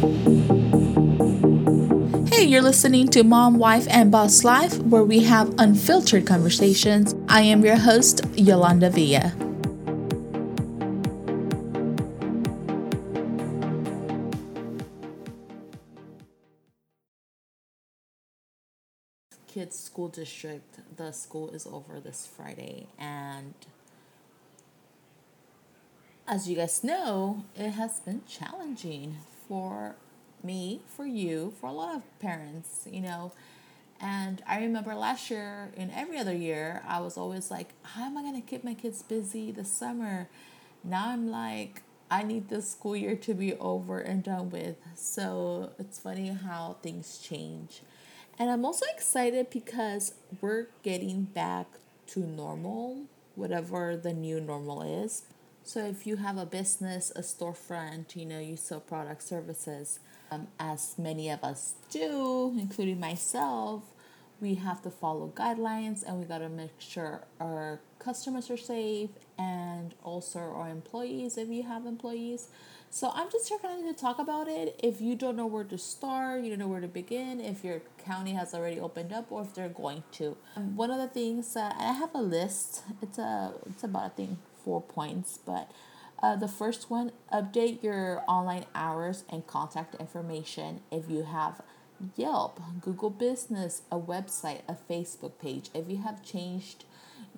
Hey, you're listening to Mom, Wife, and Boss Life, where we have unfiltered conversations. I am your host, Yolanda Villa. Kids School District, the school is over this Friday, and as you guys know, it has been challenging for me, for you, for a lot of parents, you know. And I remember last year and every other year, I was always like, how am I going to keep my kids busy this summer? Now I'm like, I need this school year to be over and done with. So it's funny how things change. And I'm also excited because we're getting back to normal, whatever the new normal is. So if you have a business, a storefront, you know, you sell product services, um, as many of us do, including myself, we have to follow guidelines and we got to make sure our customers are safe and also our employees if you have employees. So I'm just here kind of to talk about it. If you don't know where to start, you don't know where to begin, if your county has already opened up or if they're going to. Um, one of the things that I have a list. It's a it's about I think four points, but uh, the first one update your online hours and contact information if you have Yelp, Google Business, a website, a Facebook page. If you have changed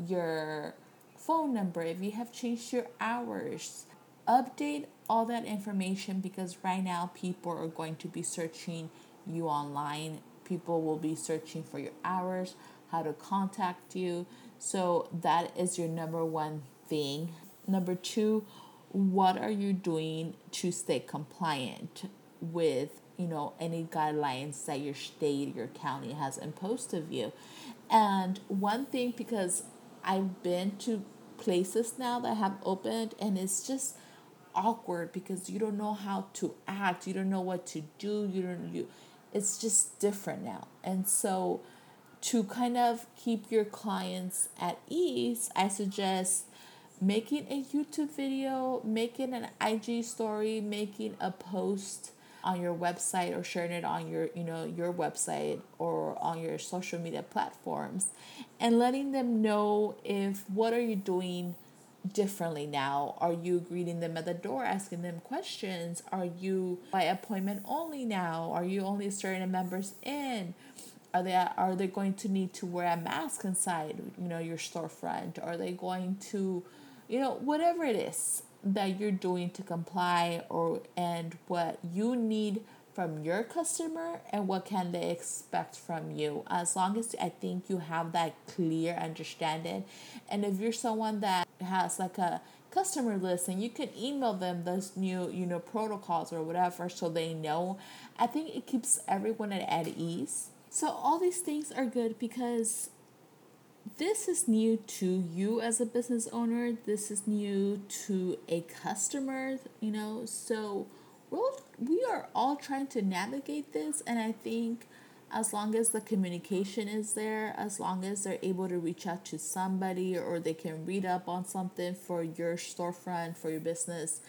your phone number, if you have changed your hours, update all that information because right now people are going to be searching you online. People will be searching for your hours, how to contact you. So that is your number one thing. Number two, what are you doing to stay compliant with you know any guidelines that your state your county has imposed of you? And one thing because i've been to places now that have opened and it's just awkward because you don't know how to act. You don't know what to do. You don't you it's just different now. And so to kind of keep your clients at ease i suggest making a YouTube video, making an IG story, making a post on your website or sharing it on your you know your website or on your social media platforms and letting them know if what are you doing differently now? Are you greeting them at the door asking them questions? Are you by appointment only now? Are you only certain members in? Are they are they going to need to wear a mask inside you know your storefront? Are they going to you know whatever it is that you're doing to comply or and what you need from your customer and what can they expect from you. As long as i think you have that clear understanding. And if you're someone that has like a customer list and you can email them those new you know protocols or whatever so they know i think it keeps everyone at, at ease. So all these things are good because this is new to you as a business owner. This is new to a customer you know? So we're all, we are all trying to navigate this and i think as long as the communication is there as long as they're able to reach out to somebody or they can read up on something for your storefront for your business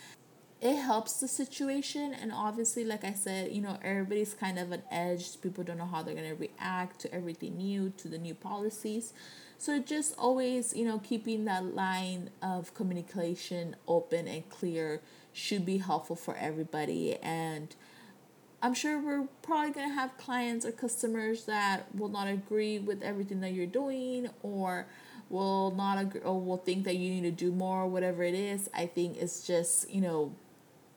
it helps the situation and obviously like i said you know everybody's kind of an edge people don't know how they're going to react to everything new to the new policies so just always, you know, keeping that line of communication open and clear should be helpful for everybody. And I'm sure we're probably going to have clients or customers that will not agree with everything that you're doing or will not agree or will think that you need to do more, whatever it is. I think it's just, you know,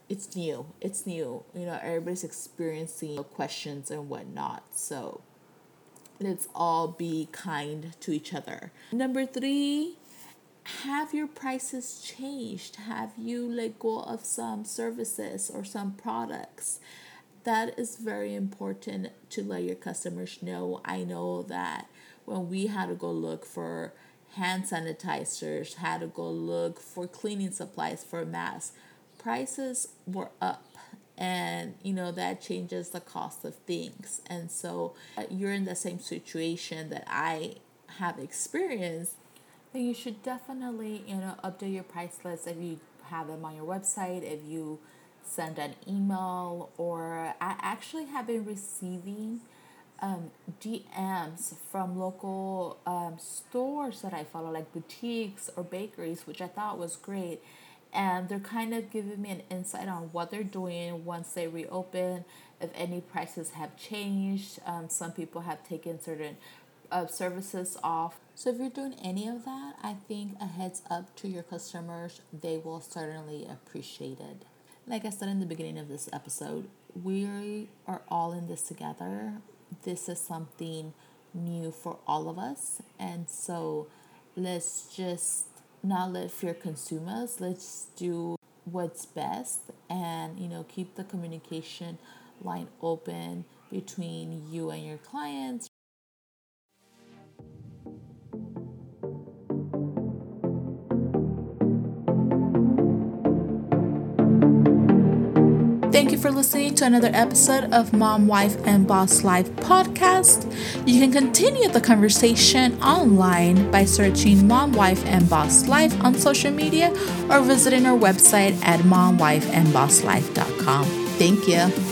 it's new. It's new. You know, everybody's experiencing questions and whatnot. So let's all be kind to each other. Number three, have your prices changed? Have you let go of some services or some products? That is very important to let your customers know. I know that when we had to go look for hand sanitizers, had to go look for cleaning supplies for masks, prices were up and you know that changes the cost of things and so uh, you're in the same situation that i have experienced then you should definitely you know update your price list if you have them on your website if you send an email, or I actually have been receiving um, DMs from local um, stores that I follow, like boutiques or bakeries, which I thought was great. And they're kind of giving me an insight on what they're doing once they reopen, if any prices have changed. Um, some people have taken certain uh, services off. So if you're doing any of that, I think a heads up to your customers, they will certainly appreciate it. Like I said in the beginning of this episode, we are all in this together. This is something new for all of us. And so let's just not let fear consume us. Let's do what's best and, you know, keep the communication line open between you and your clients, Thank you for listening to another episode of Mom, Wife, and Boss Life podcast. You can continue the conversation online by searching Mom, Wife, and Boss Life on social media or visiting our website at momwifeandbosslife.com. Thank you.